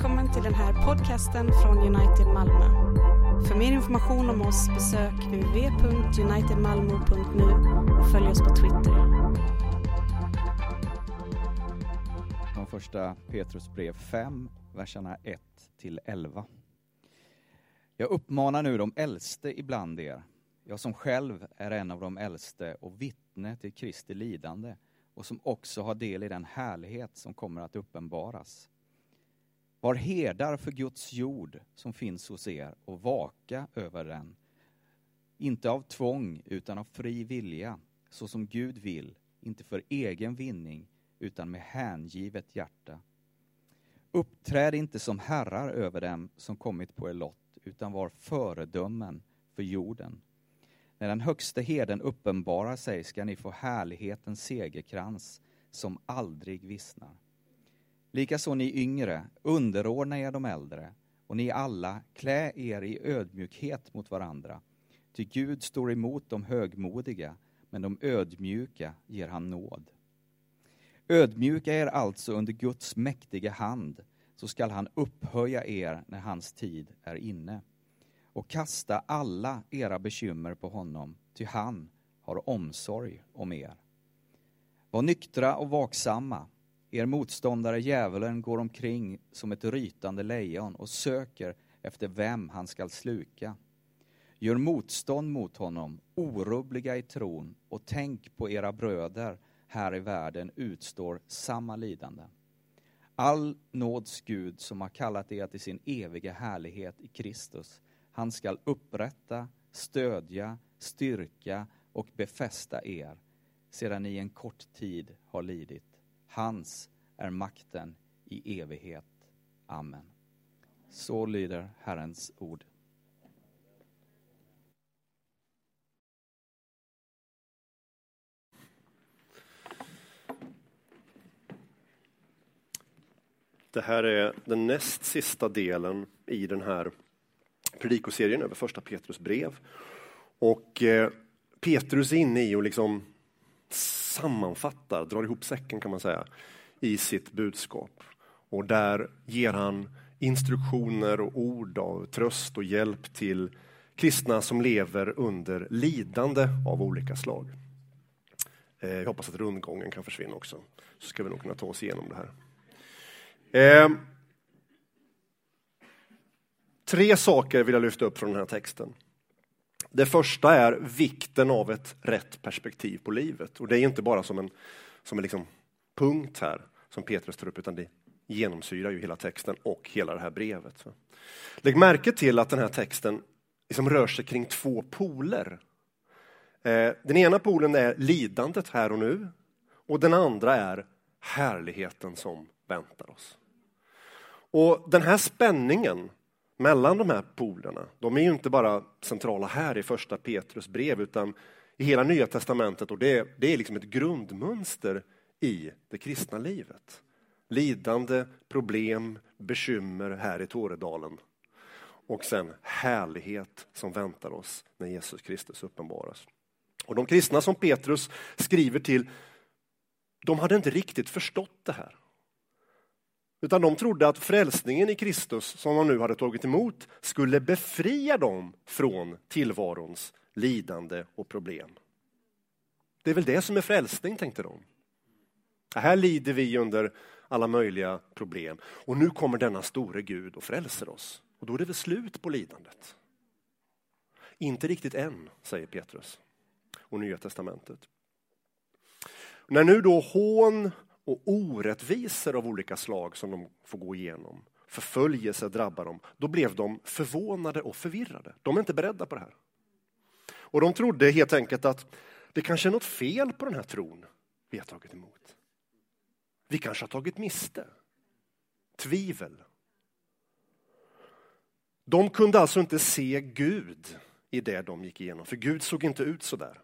Välkommen till den här podcasten från United Malmö. För mer information om oss besök www.unitedmalmo.nu och följ oss på Twitter. Från första Petrus brev 5, verserna 1 till 11. Jag uppmanar nu de äldste ibland er, jag som själv är en av de äldste och vittne till Kristi lidande och som också har del i den härlighet som kommer att uppenbaras. Var herdar för Guds jord som finns hos er och vaka över den. Inte av tvång utan av fri vilja, så som Gud vill, inte för egen vinning utan med hängivet hjärta. Uppträd inte som herrar över dem som kommit på er lott, utan var föredömen för jorden. När den högste herden uppenbarar sig ska ni få härlighetens segerkrans som aldrig vissnar. Likaså ni yngre, underordna er de äldre, och ni alla, klä er i ödmjukhet mot varandra. Ty Gud står emot de högmodiga, men de ödmjuka ger han nåd. Ödmjuka er alltså under Guds mäktiga hand, så skall han upphöja er när hans tid är inne. Och kasta alla era bekymmer på honom, ty han har omsorg om er. Var nyktra och vaksamma. Er motståndare djävulen går omkring som ett rytande lejon och söker efter vem han skall sluka. Gör motstånd mot honom, orubbliga i tron, och tänk på era bröder här i världen utstår samma lidande. All nåds Gud som har kallat er till sin eviga härlighet i Kristus, han skall upprätta, stödja, styrka och befästa er sedan ni en kort tid har lidit. Hans är makten i evighet. Amen. Så lyder Herrens ord. Det här är den näst sista delen i den här predikoserien över första Petrus brev. Och eh, Petrus är inne i och liksom sammanfattar, drar ihop säcken kan man säga, i sitt budskap. Och där ger han instruktioner och ord av tröst och hjälp till kristna som lever under lidande av olika slag. Eh, jag hoppas att rundgången kan försvinna också, så ska vi nog kunna ta oss igenom det här. Eh, tre saker vill jag lyfta upp från den här texten. Det första är vikten av ett rätt perspektiv på livet. Och det är inte bara som en, som en liksom punkt här som Petrus tar upp, utan det genomsyrar ju hela texten och hela det här brevet. Lägg märke till att den här texten liksom rör sig kring två poler. Eh, den ena polen är lidandet här och nu och den andra är härligheten som väntar oss. Och den här spänningen mellan de här polerna, de är ju inte bara centrala här i första Petrus brev, utan i hela Nya Testamentet och det, det är liksom ett grundmönster i det kristna livet. Lidande, problem, bekymmer här i Tåredalen. Och sen härlighet som väntar oss när Jesus Kristus uppenbaras. Och de kristna som Petrus skriver till, de hade inte riktigt förstått det här. Utan de trodde att frälsningen i Kristus, som de nu hade tagit emot, skulle befria dem från tillvarons lidande och problem. Det är väl det som är frälsning, tänkte de. Här lider vi under alla möjliga problem och nu kommer denna store Gud och frälser oss. Och då är det väl slut på lidandet. Inte riktigt än, säger Petrus och Nya Testamentet. När nu då hån och orättvisor av olika slag som de får gå igenom, förföljelse drabbar dem, då blev de förvånade och förvirrade. De är inte beredda på det här. Och de trodde helt enkelt att det kanske är något fel på den här tron vi har tagit emot. Vi kanske har tagit miste. Tvivel. De kunde alltså inte se Gud i det de gick igenom, för Gud såg inte ut så där.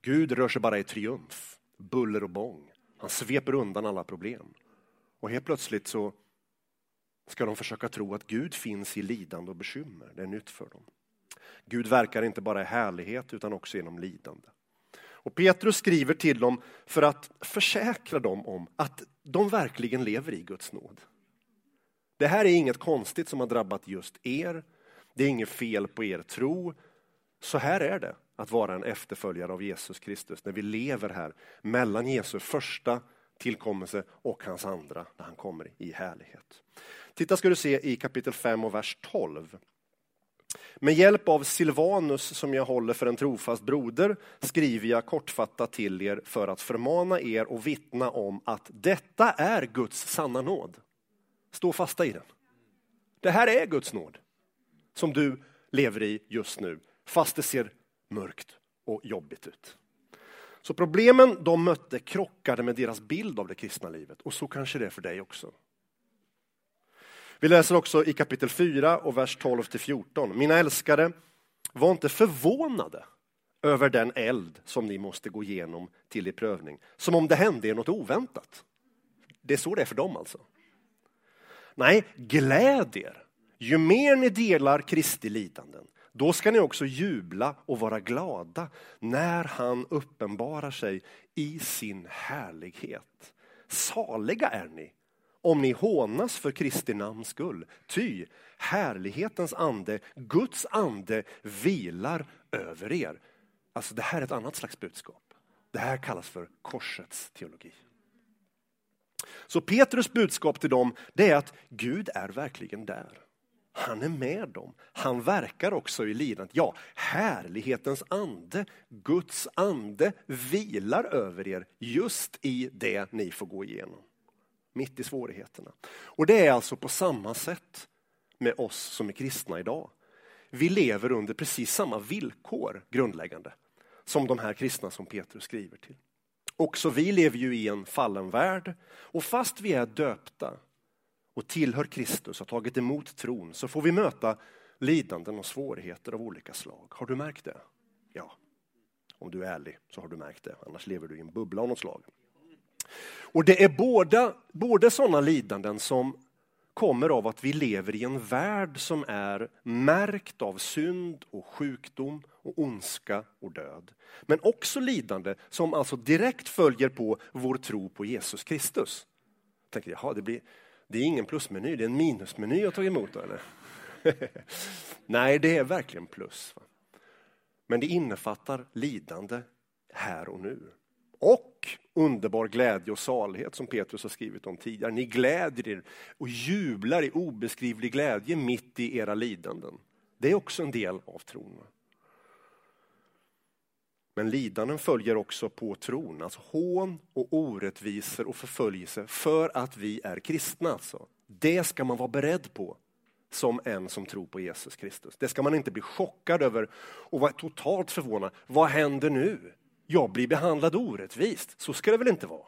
Gud rör sig bara i triumf buller och bång. Han sveper undan alla problem. Och helt plötsligt så ska de försöka tro att Gud finns i lidande och bekymmer. Det är nytt för dem. Gud verkar inte bara i härlighet utan också genom lidande. Och Petrus skriver till dem för att försäkra dem om att de verkligen lever i Guds nåd. Det här är inget konstigt som har drabbat just er. Det är inget fel på er tro. Så här är det att vara en efterföljare av Jesus Kristus när vi lever här mellan Jesu första tillkommelse och hans andra när han kommer i härlighet. Titta ska du se i kapitel 5 och vers 12. Med hjälp av Silvanus som jag håller för en trofast broder skriver jag kortfattat till er för att förmana er och vittna om att detta är Guds sanna nåd. Stå fasta i den. Det här är Guds nåd som du lever i just nu, fast det ser mörkt och jobbigt ut. Så problemen de mötte krockade med deras bild av det kristna livet och så kanske det är för dig också. Vi läser också i kapitel 4 och vers 12 till 14. Mina älskade, var inte förvånade över den eld som ni måste gå igenom till i prövning, som om det hände er något oväntat. Det är så det är för dem alltså. Nej, gläd er. Ju mer ni delar Kristi lidanden, då ska ni också jubla och vara glada när han uppenbarar sig i sin härlighet. Saliga är ni om ni hånas för Kristi namns skull. Ty härlighetens ande, Guds ande, vilar över er. Alltså det här är ett annat slags budskap. Det här kallas för korsets teologi. Så Petrus budskap till dem det är att Gud är verkligen där. Han är med dem. Han verkar också i lidandet. Ja, härlighetens ande, Guds ande vilar över er just i det ni får gå igenom mitt i svårigheterna. Och det är alltså på samma sätt med oss som är kristna idag. Vi lever under precis samma villkor grundläggande som de här kristna som Petrus skriver till. Också vi lever ju i en fallen värld och fast vi är döpta och tillhör Kristus och tagit emot tron så får vi möta lidanden och svårigheter av olika slag. Har du märkt det? Ja. Om du är ärlig så har du märkt det, annars lever du i en bubbla av något slag. Och det är båda, både sådana lidanden som kommer av att vi lever i en värld som är märkt av synd och sjukdom och ondska och död. Men också lidande som alltså direkt följer på vår tro på Jesus Kristus. Jag tänker, jaha, det, blir, det är ingen plusmeny, det är en minusmeny jag tagit emot. Eller? Nej, det är verkligen plus. Men det innefattar lidande här och nu. Och underbar glädje och salighet som Petrus har skrivit om tidigare. Ni glädjer er och jublar i obeskrivlig glädje mitt i era lidanden. Det är också en del av tron. Men lidanden följer också på tron, alltså hån och orättvisor och förföljelse för att vi är kristna. Alltså. Det ska man vara beredd på som en som tror på Jesus Kristus. Det ska man inte bli chockad över och vara totalt förvånad. Vad händer nu? jag blir behandlad orättvist. Så ska det väl inte vara?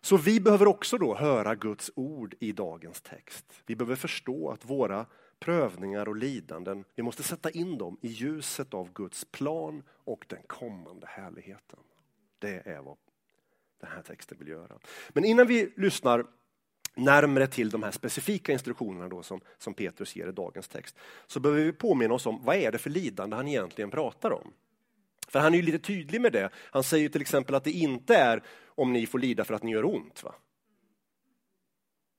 Så vi behöver också då höra Guds ord i dagens text. Vi behöver förstå att våra prövningar och lidanden, vi måste sätta in dem i ljuset av Guds plan och den kommande härligheten. Det är vad den här texten vill göra. Men innan vi lyssnar närmre till de här specifika instruktionerna då som, som Petrus ger i dagens text, så behöver vi påminna oss om vad är det för lidande han egentligen pratar om. För han är ju lite tydlig med det. Han säger till exempel att det inte är om ni får lida för att ni gör ont. Va?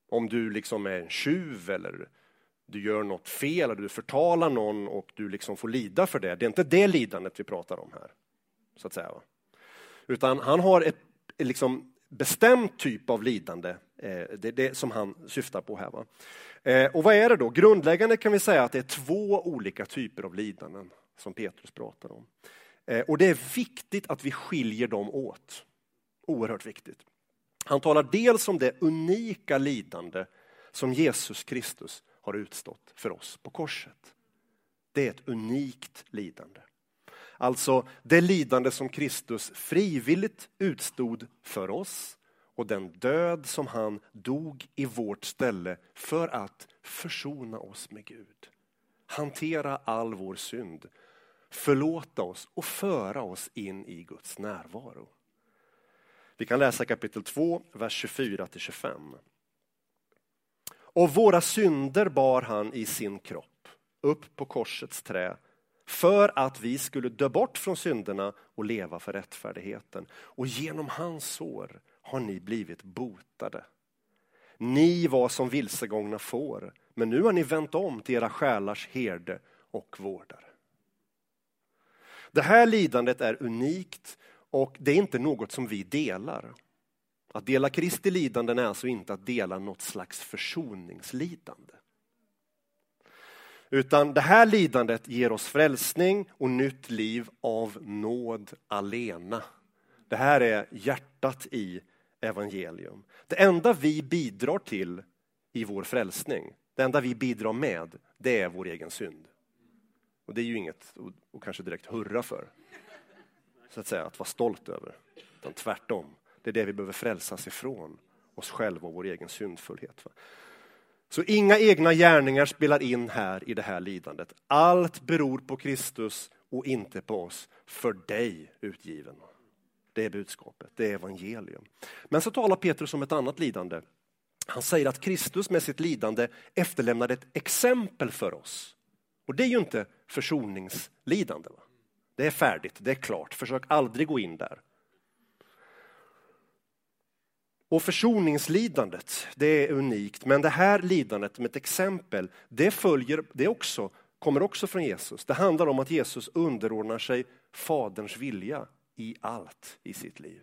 Om du liksom är en tjuv eller du gör något fel eller du förtalar någon och du liksom får lida för det. Det är inte det lidandet vi pratar om här. så att säga. Utan han har ett liksom bestämd typ av lidande, eh, det är det som han syftar på här. Va? Eh, och vad är det då? Grundläggande kan vi säga att det är två olika typer av lidanden som Petrus pratar om. Eh, och det är viktigt att vi skiljer dem åt. Oerhört viktigt. Han talar dels om det unika lidande som Jesus Kristus har utstått för oss på korset. Det är ett unikt lidande. Alltså det lidande som Kristus frivilligt utstod för oss och den död som han dog i vårt ställe för att försona oss med Gud. Hantera all vår synd förlåta oss och föra oss in i Guds närvaro. Vi kan läsa kapitel 2, vers 24 25. Och våra synder bar han i sin kropp upp på korsets trä för att vi skulle dö bort från synderna och leva för rättfärdigheten. Och genom hans sår har ni blivit botade. Ni var som vilsegångna får, men nu har ni vänt om till era själars herde och vårdare. Det här lidandet är unikt och det är inte något som vi delar. Att dela Kristi lidanden är alltså inte att dela något slags försoningslidande. Utan det här lidandet ger oss frälsning och nytt liv av nåd alena. Det här är hjärtat i evangelium. Det enda vi bidrar till i vår frälsning, det enda vi bidrar med, det är vår egen synd. Och det är ju inget att kanske direkt hurra för, så att säga, att vara stolt över. Utan tvärtom, det är det vi behöver frälsas ifrån, oss själva och vår egen syndfullhet. Så inga egna gärningar spelar in här i det här lidandet. Allt beror på Kristus och inte på oss, för dig utgiven. Det är budskapet, det är evangelium. Men så talar Petrus om ett annat lidande. Han säger att Kristus med sitt lidande efterlämnade ett exempel för oss. Och det är ju inte försoningslidande. Va? Det är färdigt, det är klart. Försök aldrig gå in där. Och försoningslidandet, det är unikt, men det här lidandet med ett exempel, det följer, det också, kommer också från Jesus. Det handlar om att Jesus underordnar sig Faderns vilja i allt i sitt liv.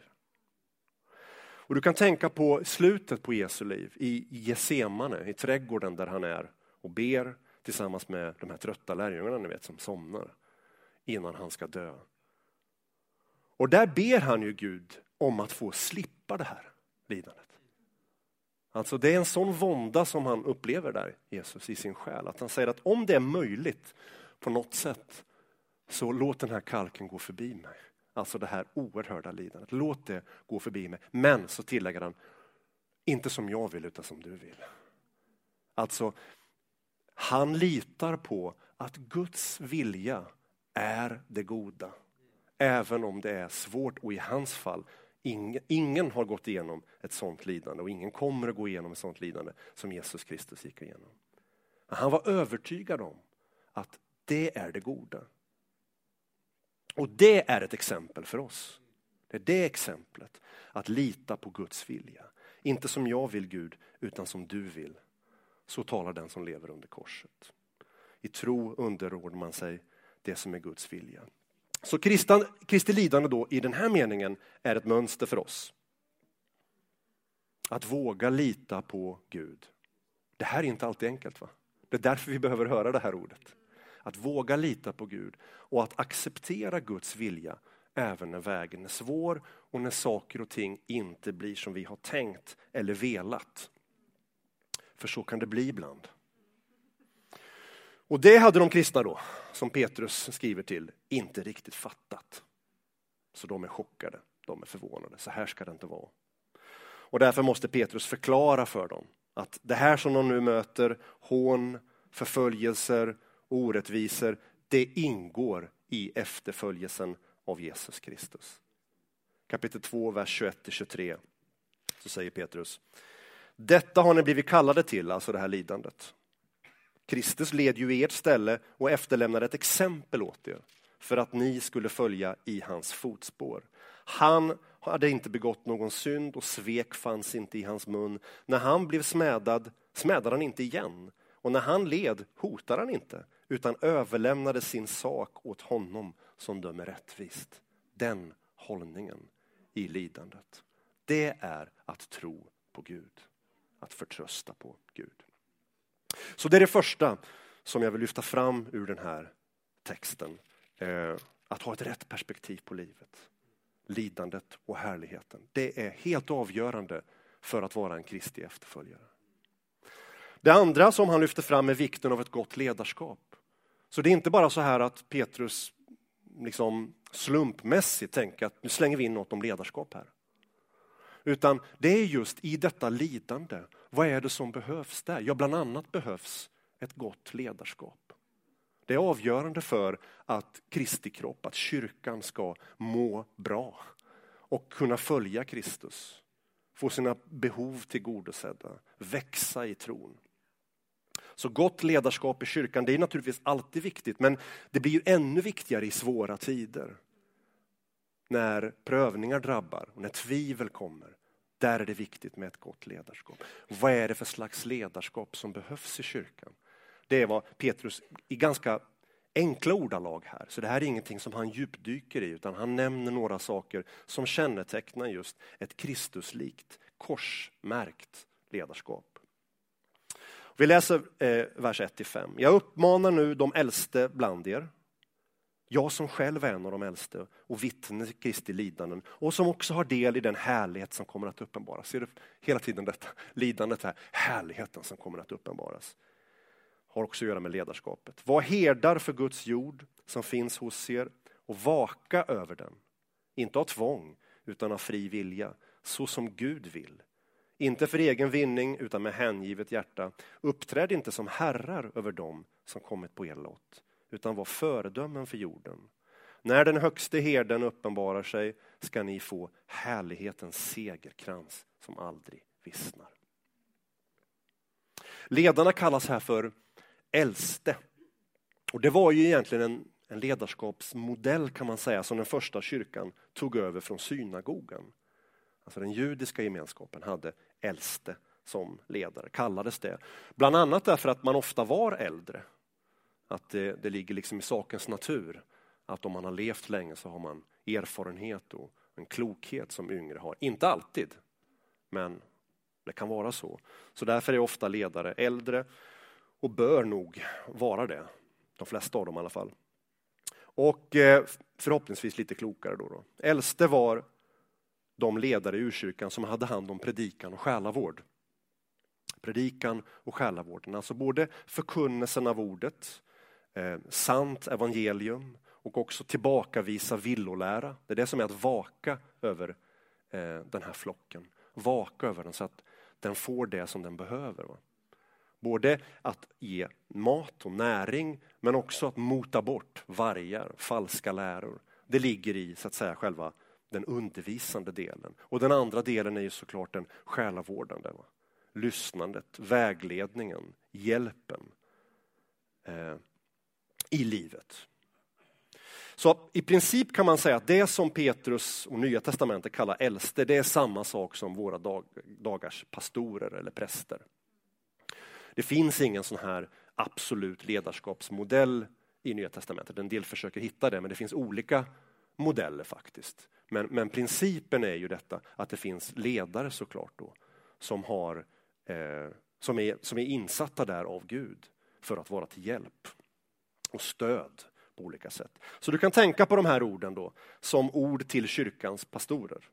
Och Du kan tänka på slutet på Jesu liv, i Getsemane, i trädgården där han är och ber tillsammans med de här trötta lärjungarna ni vet, som somnar innan han ska dö. Och där ber han ju Gud om att få slippa det här lidandet. Alltså det är en sån vånda som han upplever där, Jesus, i sin själ. Att han säger att om det är möjligt på något sätt, så låt den här kalken gå förbi mig. Alltså det här oerhörda lidandet. Låt det gå förbi mig. Men så tillägger han, inte som jag vill utan som du vill. Alltså, han litar på att Guds vilja är det goda. Även om det är svårt och i hans fall, ingen, ingen har gått igenom ett sånt lidande och ingen kommer att gå igenom ett sånt lidande som Jesus Kristus gick igenom. Han var övertygad om att det är det goda. Och det är ett exempel för oss. Det är det exemplet, att lita på Guds vilja. Inte som jag vill Gud, utan som du vill. Så talar den som lever under korset. I tro underordnar man sig det som är Guds vilja. Så Kristan, Kristi lidande då i den här meningen är ett mönster för oss. Att våga lita på Gud. Det här är inte alltid enkelt. va? Det är därför vi behöver höra det här ordet. Att våga lita på Gud och att acceptera Guds vilja även när vägen är svår och när saker och ting inte blir som vi har tänkt eller velat. För så kan det bli ibland. Och det hade de kristna då, som Petrus skriver till, inte riktigt fattat. Så de är chockade, de är förvånade. Så här ska det inte vara. Och därför måste Petrus förklara för dem att det här som de nu möter, hån, förföljelser, orättvisor, det ingår i efterföljelsen av Jesus Kristus. Kapitel 2, vers 21-23 så säger Petrus. Detta har ni blivit kallade till, alltså det här lidandet. Kristus led ju i ert ställe och efterlämnade ett exempel åt er för att ni skulle följa i hans fotspår. Han hade inte begått någon synd och svek fanns inte i hans mun. När han blev smädad smädade han inte igen och när han led hotade han inte utan överlämnade sin sak åt honom som dömer rättvist. Den hållningen i lidandet. Det är att tro på Gud, att förtrösta på Gud. Så det är det första som jag vill lyfta fram ur den här texten. Eh, att ha ett rätt perspektiv på livet. Lidandet och härligheten. Det är helt avgörande för att vara en Kristi efterföljare. Det andra som han lyfter fram är vikten av ett gott ledarskap. Så det är inte bara så här att Petrus liksom slumpmässigt tänker att nu slänger vi in något om ledarskap här. Utan det är just i detta lidande, vad är det som behövs där? Ja, bland annat behövs ett gott ledarskap. Det är avgörande för att Kristi kropp, att kyrkan ska må bra och kunna följa Kristus, få sina behov tillgodosedda, växa i tron. Så gott ledarskap i kyrkan, det är naturligtvis alltid viktigt, men det blir ju ännu viktigare i svåra tider. När prövningar drabbar när tvivel kommer, där är det viktigt med ett gott ledarskap. Vad är det för slags ledarskap som behövs i kyrkan? Det är vad Petrus i ganska enkla ordalag här, så det här är ingenting som han djupdyker i, utan han nämner några saker som kännetecknar just ett Kristuslikt, korsmärkt ledarskap. Vi läser eh, vers 1-5. Jag uppmanar nu de äldste bland er, jag som själv är en av de äldste och vittne till Kristi lidanden och som också har del i den härlighet som kommer att uppenbaras. Ser du hela tiden detta lidandet här, härligheten som kommer att uppenbaras. Har också att göra med ledarskapet. Var herdar för Guds jord som finns hos er och vaka över den. Inte av tvång utan av fri vilja, så som Gud vill. Inte för egen vinning utan med hängivet hjärta. Uppträd inte som herrar över dem som kommit på er lott utan var föredömen för jorden. När den högste herden uppenbarar sig ska ni få härlighetens segerkrans som aldrig vissnar. Ledarna kallas här för äldste. Och det var ju egentligen en, en ledarskapsmodell kan man säga som den första kyrkan tog över från synagogan. Alltså den judiska gemenskapen hade äldste som ledare, kallades det. Bland annat därför att man ofta var äldre att det, det ligger liksom i sakens natur att om man har levt länge så har man erfarenhet och en klokhet som yngre har. Inte alltid, men det kan vara så. Så därför är ofta ledare äldre och bör nog vara det. De flesta av dem i alla fall. Och eh, förhoppningsvis lite klokare då. då. Äldste var de ledare i urkyrkan som hade hand om predikan och själavård. Predikan och själavården, alltså både förkunnelsen av ordet eh, sant evangelium och också tillbakavisa villolära. Det är det som är att vaka över eh, den här flocken. Vaka över den så att den får det som den behöver. Va? Både att ge mat och näring men också att mota bort vargar, falska läror. Det ligger i så att säga själva den undervisande delen. Och den andra delen är ju såklart den själavårdande. Va? Lyssnandet, vägledningen, hjälpen. Eh, i livet. Så i princip kan man säga att det som Petrus och Nya Testamentet kallar äldste, det är samma sak som våra dag, dagars pastorer eller präster. Det finns ingen sån här absolut ledarskapsmodell i Nya Testamentet. En del försöker hitta det, men det finns olika modeller faktiskt. Men, men principen är ju detta att det finns ledare såklart då, som, har, eh, som, är, som är insatta där av Gud för att vara till hjälp och stöd på olika sätt. Så du kan tänka på de här orden då som ord till kyrkans pastorer.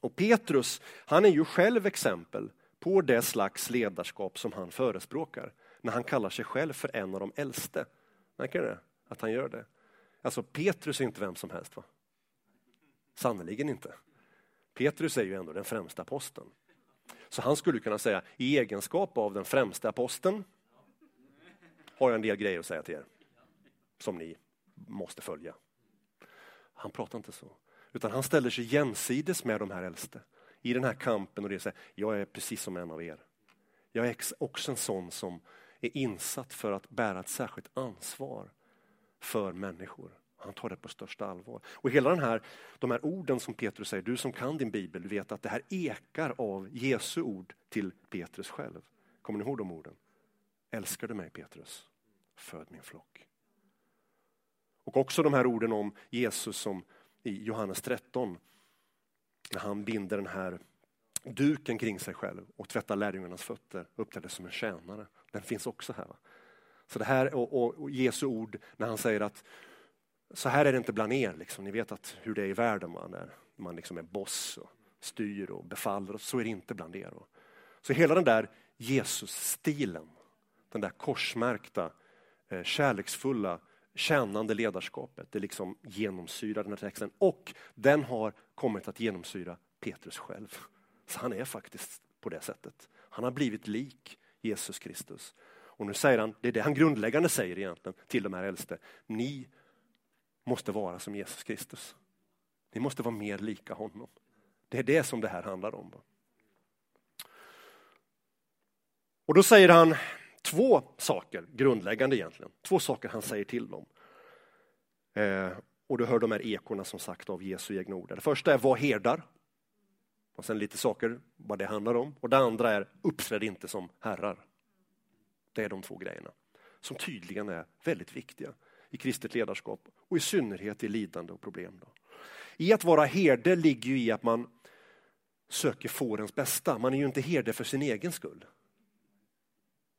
Och Petrus, han är ju själv exempel på det slags ledarskap som han förespråkar när han kallar sig själv för en av de äldste. Märker ni det? Att han gör det. Alltså Petrus är inte vem som helst va? Sannerligen inte. Petrus är ju ändå den främsta aposteln. Så han skulle kunna säga i egenskap av den främsta aposteln har jag en del grejer att säga till er som ni måste följa. Han pratar inte så, utan han ställer sig jämsides med de här äldste i den här kampen och det säger, jag är precis som en av er. Jag är också en sån som är insatt för att bära ett särskilt ansvar för människor. Han tar det på största allvar. Och hela den här, de här orden som Petrus säger, du som kan din bibel, vet att det här ekar av Jesu ord till Petrus själv. Kommer ni ihåg de orden? Älskar du mig Petrus? Föd min flock. Och också de här orden om Jesus som i Johannes 13, när han binder den här duken kring sig själv och tvättar lärjungarnas fötter, uppträder som en tjänare. Den finns också här. Va? Så det här och, och, och, Jesu ord när han säger att så här är det inte bland er, liksom. ni vet att hur det är i världen, va? när man liksom är boss och styr och befaller, så är det inte bland er. Va? Så hela den där Jesus-stilen, den där korsmärkta, eh, kärleksfulla tjänande ledarskapet. Det liksom genomsyrar den här texten och den har kommit att genomsyra Petrus själv. Så han är faktiskt på det sättet. Han har blivit lik Jesus Kristus. Och nu säger han, det är det han grundläggande säger egentligen till de här äldste. Ni måste vara som Jesus Kristus. Ni måste vara mer lika honom. Det är det som det här handlar om. Och då säger han två saker, grundläggande egentligen, två saker han säger till dem. Eh, och du hör de här ekorna som sagt av Jesu egna ord. Det första är var herdar. Och sen lite saker vad det handlar om. Och det andra är uppträd inte som herrar. Det är de två grejerna som tydligen är väldigt viktiga i kristet ledarskap och i synnerhet i lidande och problem. Då. I att vara herde ligger ju i att man söker fårens bästa. Man är ju inte herde för sin egen skull.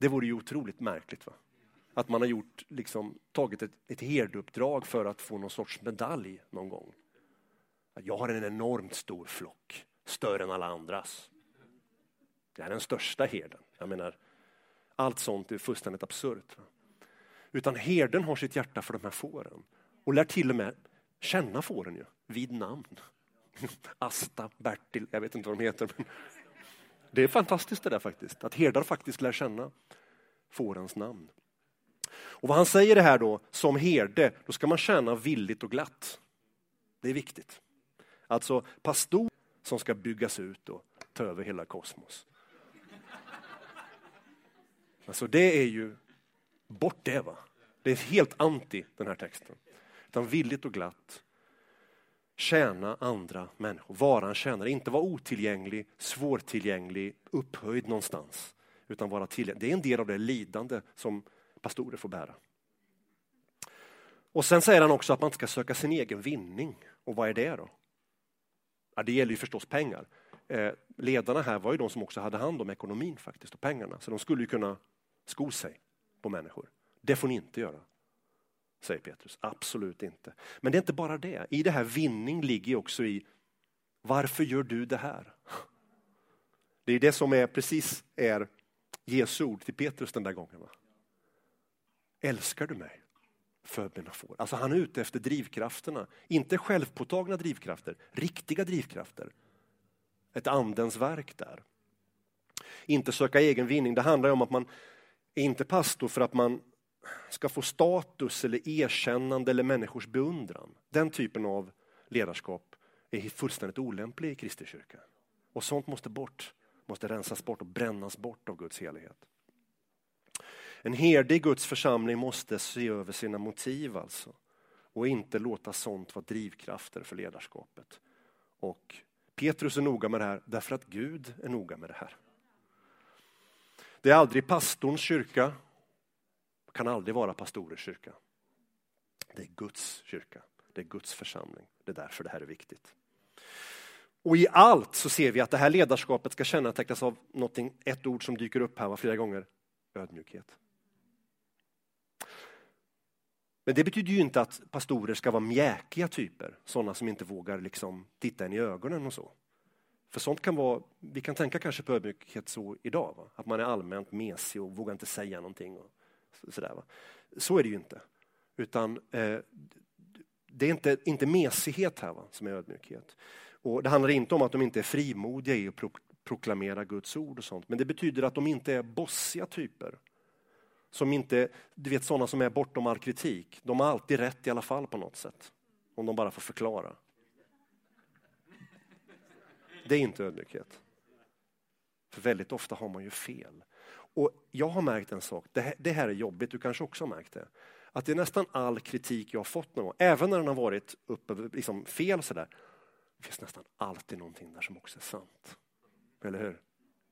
Det vore ju otroligt märkligt. Va? Att man har gjort, liksom, tagit ett, ett herdeuppdrag för att få någon sorts medalj någon gång. Jag har en enormt stor flock, större än alla andras. Jag är den största herden. Jag menar, allt sånt är fullständigt absurt. Utan herden har sitt hjärta för de här fåren och lär till och med känna fåren ju, vid namn. Asta, Bertil, jag vet inte vad de heter. Men det är fantastiskt det där faktiskt, att herdar faktiskt lär känna fårens namn. Och vad han säger det här då, som herde, då ska man tjäna villigt och glatt. Det är viktigt. Alltså pastor som ska byggas ut och ta över hela kosmos. Alltså det är ju, bort det va. Det är helt anti den här texten. Utan villigt och glatt tjäna andra människor, vara en tjänare, inte vara otillgänglig, svårtillgänglig, upphöjd någonstans. Utan vara tillgänglig. Det är en del av det lidande som pastorer får bära. Och sen säger han också att man inte ska söka sin egen vinning. Och vad är det då? Ja, det gäller ju förstås pengar. Eh, ledarna här var ju de som också hade hand om ekonomin faktiskt och pengarna. Så de skulle ju kunna sko sig på människor. Det får ni inte göra, säger Petrus. Absolut inte. Men det är inte bara det. I det här vinning ligger också i varför gör du det här? Det är det som är precis är Jesu ord till Petrus den där gången. Va? Älskar du mig? Föd mina får. Alltså han är ute efter drivkrafterna. Inte självpåtagna drivkrafter, riktiga drivkrafter. Ett andens verk där. Inte söka egen vinning. Det handlar om att man är inte pastor för att man ska få status eller erkännande eller människors beundran. Den typen av ledarskap är fullständigt olämplig i Kristi kyrka. Och sånt måste bort, måste rensas bort och brännas bort av Guds helighet. En herde i Guds församling måste se över sina motiv alltså och inte låta sånt vara drivkrafter för ledarskapet. Och Petrus är noga med det här därför att Gud är noga med det här. Det är aldrig pastorns kyrka, kan aldrig vara pastorers kyrka. Det är Guds kyrka, det är Guds församling. Det är därför det här är viktigt. Och i allt så ser vi att det här ledarskapet ska kännetecknas av någonting, ett ord som dyker upp här flera gånger, ödmjukhet. Men det betyder ju inte att pastorer ska vara mjäkiga typer, sådana som inte vågar liksom titta en i ögonen och så. För sånt kan vara, vi kan tänka kanske på ödmjukhet så idag, va? att man är allmänt mesig och vågar inte säga någonting. Och sådär, va? Så är det ju inte. Utan eh, det är inte, inte mesighet här va, som är ödmjukhet. Och det handlar inte om att de inte är frimodiga i att pro proklamera Guds ord och sånt, men det betyder att de inte är bossiga typer. Som inte, du vet sådana som är bortom all kritik. De har alltid rätt i alla fall på något sätt. Om de bara får förklara. Det är inte ödmjukhet. För väldigt ofta har man ju fel. Och Jag har märkt en sak, det här, det här är jobbigt, du kanske också har märkt det. Att det är nästan all kritik jag har fått någon gång, även när den har varit uppe, liksom fel sådär. Det finns nästan alltid någonting där som också är sant. Eller hur?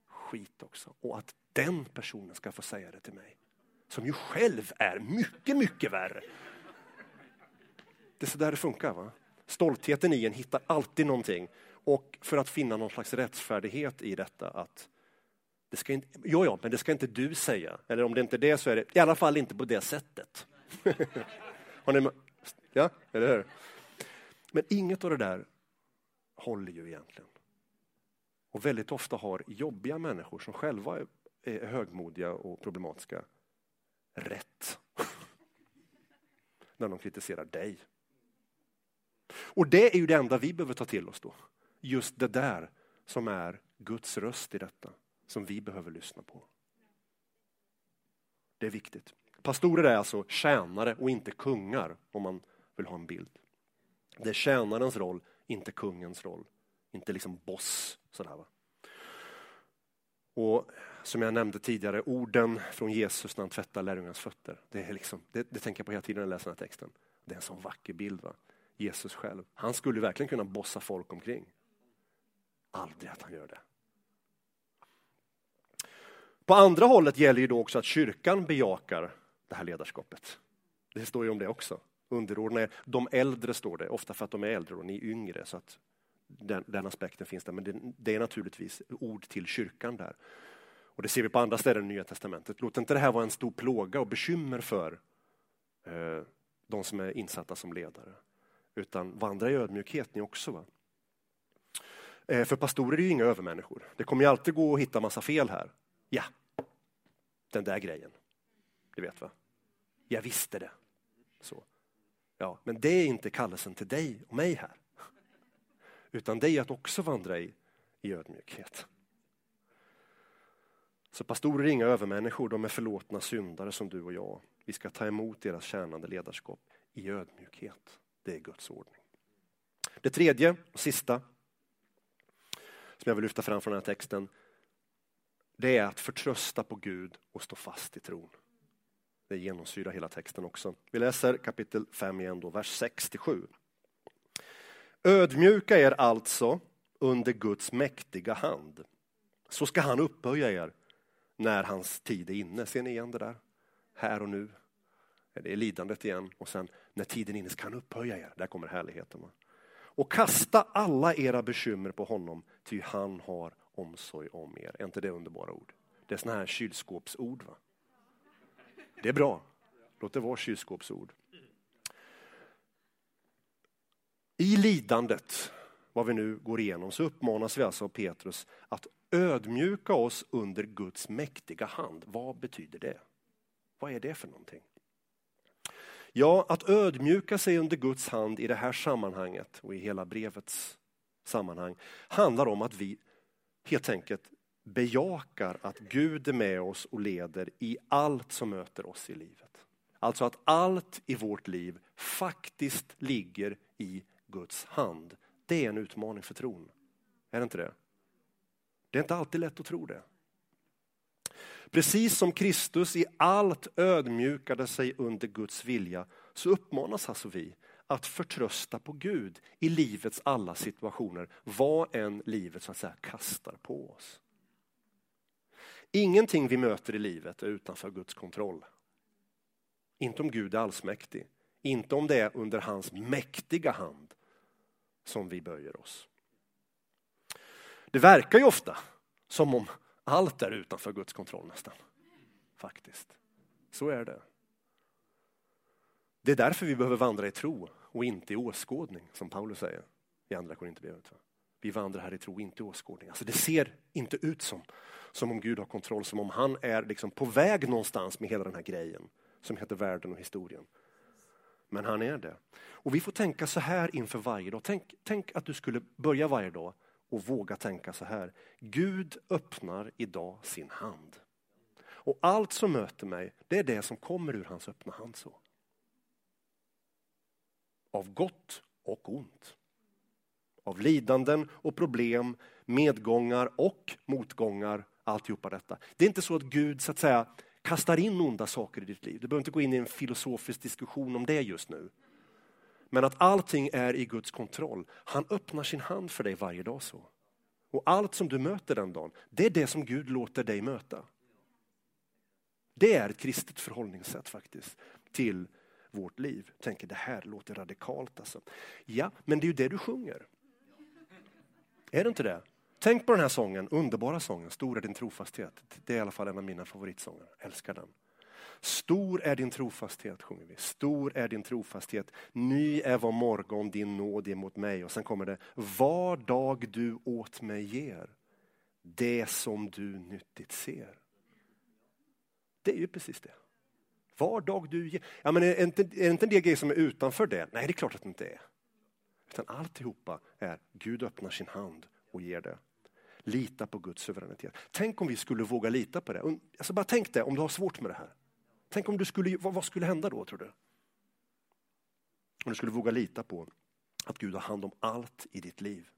Skit också. Och att den personen ska få säga det till mig. Som ju själv är mycket, mycket värre. Det är så där det funkar. va? Stoltheten i en hittar alltid någonting och för att finna någon slags rättfärdighet i detta att det ska inte, jo, ja, men det ska inte du säga. Eller om det inte är det så är det i alla fall inte på det sättet. Har ni, ja, eller hur? Men inget av det där håller ju egentligen. Och väldigt ofta har jobbiga människor som själva är högmodiga och problematiska rätt. När de kritiserar dig. Och det är ju det enda vi behöver ta till oss då just det där som är Guds röst i detta, som vi behöver lyssna på. Det är viktigt. Pastorer är alltså tjänare och inte kungar, om man vill ha en bild. Det är tjänarens roll, inte kungens roll. Inte liksom boss. Sådär, va? Och som jag nämnde tidigare, orden från Jesus när han tvättar lärjungarnas fötter. Det, är liksom, det, det tänker jag på hela tiden när jag läser den här texten. Det är en sån vacker bild. Va? Jesus själv. Han skulle verkligen kunna bossa folk omkring. Aldrig att han gör det. På andra hållet gäller ju då också att kyrkan bejakar det här ledarskapet. Det står ju om det också. Underordnade, de äldre står det, ofta för att de är äldre och ni är yngre. Så att den, den aspekten finns där, men det, det, är naturligtvis ord till kyrkan där. Och Det ser vi på andra ställen i Nya Testamentet. Låt inte det här vara en stor plåga och bekymmer för eh, de som är insatta som ledare. Utan vandra i ödmjukhet ni också. Va? Eh, för pastorer är ju inga övermänniskor. Det kommer ju alltid gå att hitta massa fel här. Ja, den där grejen. Du vet va? Jag visste det. Så. Ja, men det är inte kallelsen till dig och mig här. Utan det är att också vandra i, i ödmjukhet. Så pastorer är inga övermänniskor, de är förlåtna syndare som du och jag. Vi ska ta emot deras tjänande ledarskap i ödmjukhet. Det är Guds ordning. Det tredje och sista som jag vill lyfta fram från den här texten, det är att förtrösta på Gud och stå fast i tron. Det genomsyrar hela texten också. Vi läser kapitel 5 igen, då, vers 6 7. Ödmjuka er alltså under Guds mäktiga hand. Så ska han upphöja er när hans tid är inne. Ser ni igen det där? Här och nu. Det är lidandet igen och sen när tiden är inne ska han upphöja er. Där kommer härligheten. Och kasta alla era bekymmer på honom, ty han har omsorg om er. Är inte det underbara ord? Det är såna här kylskåpsord. Va? Det är bra. Låt det vara kylskåpsord. I lidandet, vad vi nu går igenom, så uppmanas vi alltså av Petrus att ödmjuka oss under Guds mäktiga hand. Vad betyder det? Vad är det för någonting? Ja, att ödmjuka sig under Guds hand i det här sammanhanget och i hela brevets sammanhang handlar om att vi helt enkelt bejakar att Gud är med oss och leder i allt som möter oss i livet. Alltså att allt i vårt liv faktiskt ligger i Guds hand. Det är en utmaning för tron. Är det inte det? Det är inte alltid lätt att tro det. Precis som Kristus i allt ödmjukade sig under Guds vilja så uppmanas alltså vi att förtrösta på Gud i livets alla situationer, vad än livet så att säga kastar på oss. Ingenting vi möter i livet är utanför Guds kontroll. Inte om Gud är allsmäktig, inte om det är under hans mäktiga hand som vi böjer oss. Det verkar ju ofta som om allt är utanför Guds kontroll nästan. Faktiskt. Så är det. Det är därför vi behöver vandra i tro och inte i åskådning, som Paulus säger i andra Korinthierbrevet. Vi vandrar här i tro, inte i åskådning. Alltså det ser inte ut som, som om Gud har kontroll, som om han är liksom på väg någonstans med hela den här grejen som heter världen och historien. Men han är det. Och vi får tänka så här inför varje dag. Tänk, tänk att du skulle börja varje dag och våga tänka så här. Gud öppnar idag sin hand. Och allt som möter mig, det är det som kommer ur hans öppna hand. så. Av gott och ont. Av lidanden och problem, medgångar och motgångar, alltihopa detta. Det är inte så att Gud så att säga kastar in onda saker i ditt liv. Du behöver inte gå in i en filosofisk diskussion om det just nu. Men att allting är i Guds kontroll. Han öppnar sin hand för dig varje dag så. Och allt som du möter den dagen, det är det som Gud låter dig möta. Det är ett kristet förhållningssätt faktiskt till vårt liv. Tänker det här låter radikalt alltså. Ja, men det är ju det du sjunger. Är det inte det? Tänk på den här sången, underbara sången, Stor är din trofasthet. Det är i alla fall en av mina favoritsånger, älskar den. Stor är din trofasthet, sjunger vi. Stor är din trofasthet. Ny är var morgon din nåd emot mig. Och sen kommer det, var dag du åt mig ger, det som du nyttigt ser. Det är ju precis det. Var dag du ger. Ja, men är, det inte, är det inte en del grejer som är utanför det? Nej, det är klart att det inte är. Utan alltihopa är, Gud öppnar sin hand och ger det. Lita på Guds suveränitet. Tänk om vi skulle våga lita på det. Alltså bara tänk det om du har svårt med det här. Tänk om du skulle, vad, vad skulle hända då tror du? Om du skulle våga lita på att Gud har hand om allt i ditt liv.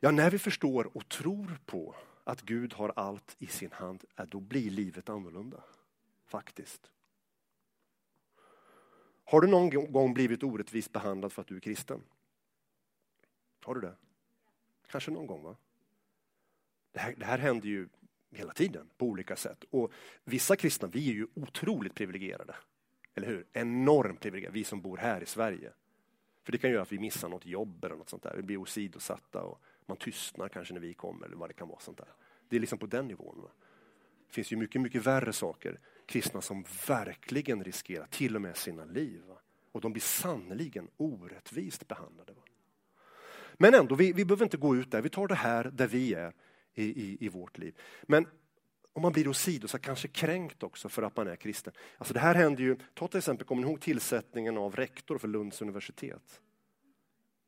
Ja, när vi förstår och tror på att Gud har allt i sin hand, då blir livet annorlunda. Faktiskt. Har du någon gång blivit orättvist behandlad för att du är kristen? Har du det? Kanske någon gång va? Det här, det här händer ju hela tiden på olika sätt. Och vissa kristna, vi är ju otroligt privilegierade. Eller hur? Enormt privilegierade, vi som bor här i Sverige. För det kan göra att vi missar något jobb eller något sånt där. Vi blir åsidosatta och man tystnar kanske när vi kommer eller vad det kan vara. sånt där. Det är liksom på den nivån. Va? Det finns ju mycket, mycket värre saker. Kristna som verkligen riskerar till och med sina liv. Och de blir sannerligen orättvist behandlade. Men ändå, vi, vi behöver inte gå ut där. Vi tar det här där vi är i, i, i vårt liv. Men om man blir åsidosatt, kanske kränkt också för att man är kristen. Alltså det här händer ju, ta till exempel, kommer ni ihåg tillsättningen av rektor för Lunds universitet?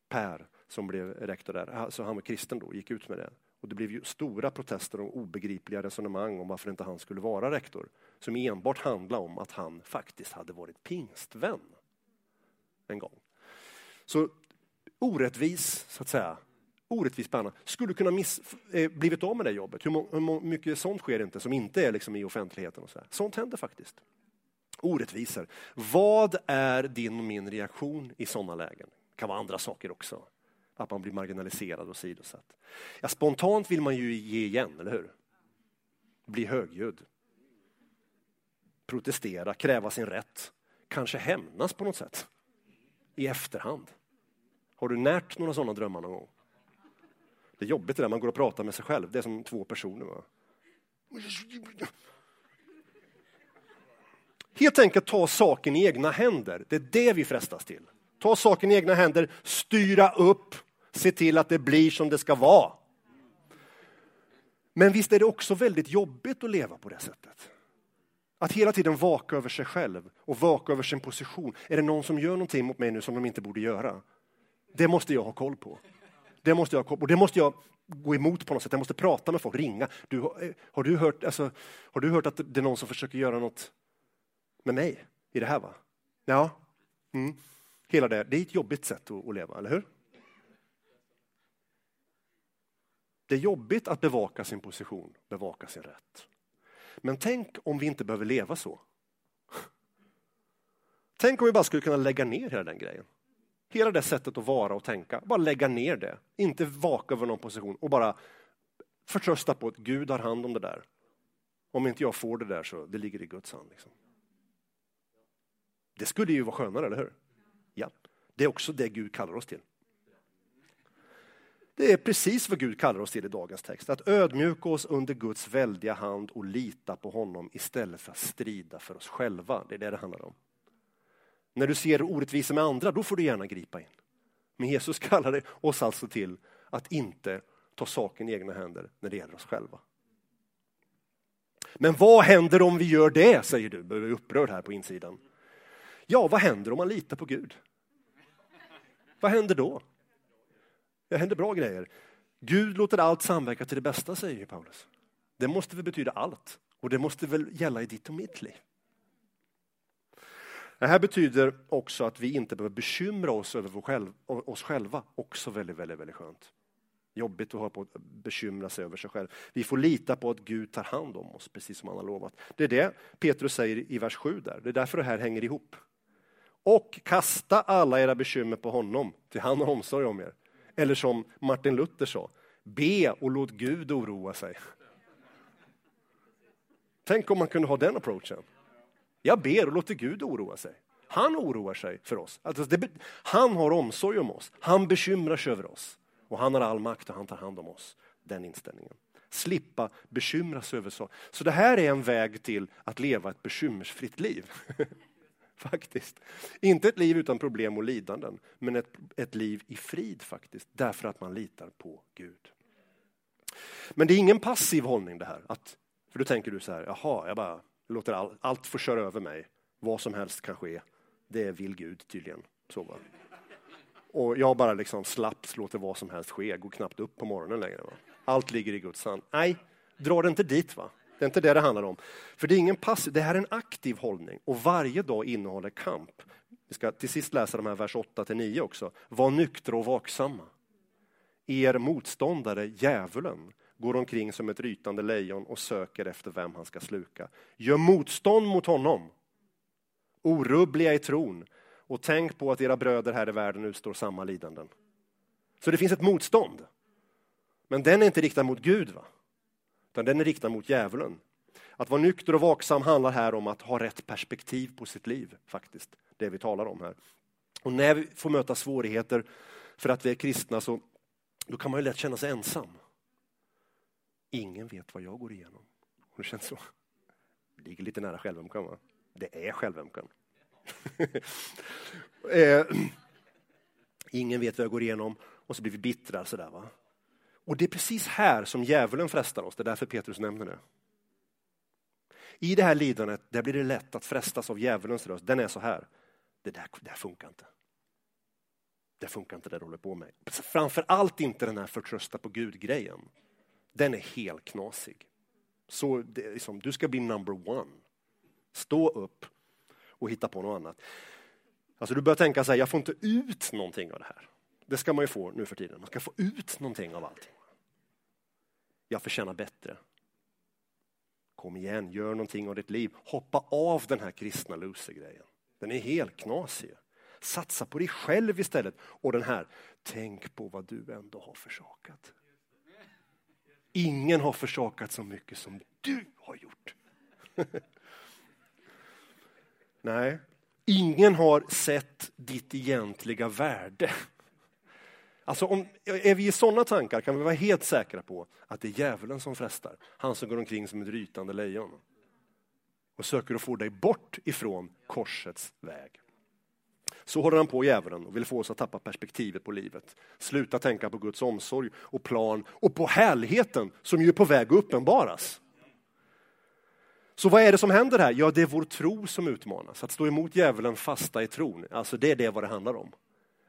Per, som blev rektor där, så han var kristen då, gick ut med det. Och det blev ju stora protester och obegripliga resonemang om varför inte han skulle vara rektor. Som enbart handlade om att han faktiskt hade varit pingstvän en gång. Så orättvis, så att säga, Orättvis behandlad, skulle kunna miss, eh, blivit av med det jobbet. Hur, hur mycket sånt sker inte som inte är liksom i offentligheten? Och så här. Sånt händer faktiskt. Orättvisor. Vad är din och min reaktion i sådana lägen? Det kan vara andra saker också. Att man blir marginaliserad och sidosatt. Ja, spontant vill man ju ge igen, eller hur? Bli högljudd. Protestera, kräva sin rätt. Kanske hämnas på något sätt. I efterhand. Har du närt några sådana drömmar någon gång? Det är jobbigt det där, man går och pratar med sig själv. Det är som två personer. Va? Helt enkelt ta saken i egna händer. Det är det vi frestas till. Ta saken i egna händer, styra upp, se till att det blir som det ska vara. Men visst är det också väldigt jobbigt att leva på det sättet. Att hela tiden vaka över sig själv och vaka över sin position. Är det någon som gör någonting mot mig nu som de inte borde göra? Det måste jag ha koll på. Det måste jag, och det måste jag gå emot på något sätt. Jag måste prata med folk, ringa. Du, eh, har, du hört, alltså, har du hört att det är någon som försöker göra något med mig i det här? va? Ja. Mm. Hela det, det är ett jobbigt sätt att, att leva, eller hur? Det är jobbigt att bevaka sin position, bevaka sin rätt. Men tänk om vi inte behöver leva så. Tänk om vi bara skulle kunna lägga ner hela den grejen. Hela det sättet att vara och tänka, bara lägga ner det. Inte vaka över någon position och bara förtrösta på att Gud har hand om det där. Om inte jag får det där så det ligger i Guds hand. Liksom. Det skulle ju vara skönare, eller hur? Ja, det är också det Gud kallar oss till. Det är precis vad Gud kallar oss till i dagens text. Att ödmjuka oss under Guds väldiga hand och lita på honom istället för att strida för oss själva. Det är det det handlar om. När du ser orättvisor med andra, då får du gärna gripa in. Men Jesus kallar oss alltså till att inte ta saken i egna händer när det gäller oss själva. Men vad händer om vi gör det, säger du, du är upprörd här på insidan. Ja, vad händer om man litar på Gud? Vad händer då? Det händer bra grejer. Gud låter allt samverka till det bästa, säger Paulus. Det måste väl betyda allt. Och det måste väl gälla i ditt och mitt liv. Det här betyder också att vi inte behöver bekymra oss över själv, oss själva. Också väldigt, väldigt, väldigt skönt. Jobbigt att ha på att bekymra sig över sig själv. Vi får lita på att Gud tar hand om oss, precis som han har lovat. Det är det Petrus säger i vers 7 där. Det är därför det här hänger ihop. Och kasta alla era bekymmer på honom, till han har omsorg om er. Eller som Martin Luther sa, be och låt Gud oroa sig. Tänk om man kunde ha den approachen. Jag ber och låter Gud oroa sig. Han oroar sig för oss. Alltså det, han har omsorg om oss. Han bekymrar sig över oss. Och han har all makt och han tar hand om oss. Den inställningen. Slippa bekymra sig över så. Så det här är en väg till att leva ett bekymmersfritt liv. faktiskt. Inte ett liv utan problem och lidanden, men ett, ett liv i frid faktiskt. Därför att man litar på Gud. Men det är ingen passiv hållning det här. Att, för då tänker du så här, jaha, jag bara låter all, allt få köra över mig. Vad som helst kan ske. Det vill Gud tydligen. Så va? Och jag bara liksom slappt låter vad som helst ske, går knappt upp på morgonen längre. Va? Allt ligger i Guds hand. Nej, dra det inte dit. va. Det är inte det det handlar om. För det är ingen passiv, det här är en aktiv hållning och varje dag innehåller kamp. Vi ska till sist läsa de här vers 8 till 9 också. Var nyktra och vaksamma. Er motståndare, djävulen, går omkring som ett rytande lejon och söker efter vem han ska sluka. Gör motstånd mot honom, orubbliga i tron och tänk på att era bröder här i världen utstår samma lidanden. Så det finns ett motstånd. Men den är inte riktad mot Gud, va? Utan den är riktad mot djävulen. Att vara nykter och vaksam handlar här om att ha rätt perspektiv på sitt liv, faktiskt. Det vi talar om här. Och när vi får möta svårigheter för att vi är kristna så då kan man ju lätt känna sig ensam. Ingen vet vad jag går igenom. Har du känns så? Det ligger lite nära självömkan va? Det är självömkan. eh, ingen vet vad jag går igenom och så blir vi bittra sådär va. Och det är precis här som djävulen frestar oss, det är därför Petrus nämner det. I det här lidandet, där blir det lätt att frestas av djävulens röst. Den är så här, det där, det där funkar inte. Det funkar inte det du håller på med. Framför allt inte den här förtrösta på Gud-grejen. Den är helt knasig. Så det liksom, du ska bli number one. Stå upp och hitta på något annat. Alltså du börjar tänka så här, jag får inte ut någonting av det här. Det ska man ju få nu för tiden. Man ska få ut någonting av allting. Jag förtjänar bättre. Kom igen, gör någonting av ditt liv. Hoppa av den här kristna loser-grejen. Den är helt knasig. Satsa på dig själv istället. Och den här, tänk på vad du ändå har försakat. Ingen har försakat så mycket som du har gjort. Nej, ingen har sett ditt egentliga värde. Alltså om, är vi i sådana tankar kan vi vara helt säkra på att det är djävulen som frestar. Han som går omkring som ett rytande lejon. Och söker att få dig bort ifrån korsets väg. Så håller han på djävulen och vill få oss att tappa perspektivet på livet. Sluta tänka på Guds omsorg och plan och på härligheten som ju är på väg att uppenbaras. Så vad är det som händer här? Ja, det är vår tro som utmanas. Att stå emot djävulen fasta i tron, alltså det är det vad det handlar om.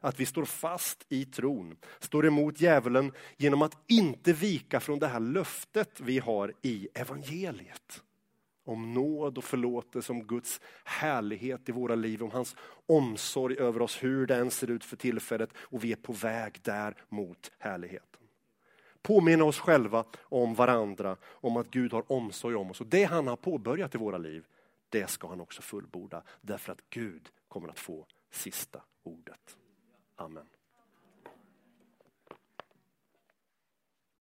Att vi står fast i tron, står emot djävulen genom att inte vika från det här löftet vi har i evangeliet om nåd och förlåtelse, om Guds härlighet i våra liv, om hans omsorg över oss, hur den ser ut för tillfället och vi är på väg där mot härligheten. Påminna oss själva om varandra, om att Gud har omsorg om oss och det han har påbörjat i våra liv, det ska han också fullborda därför att Gud kommer att få sista ordet. Amen.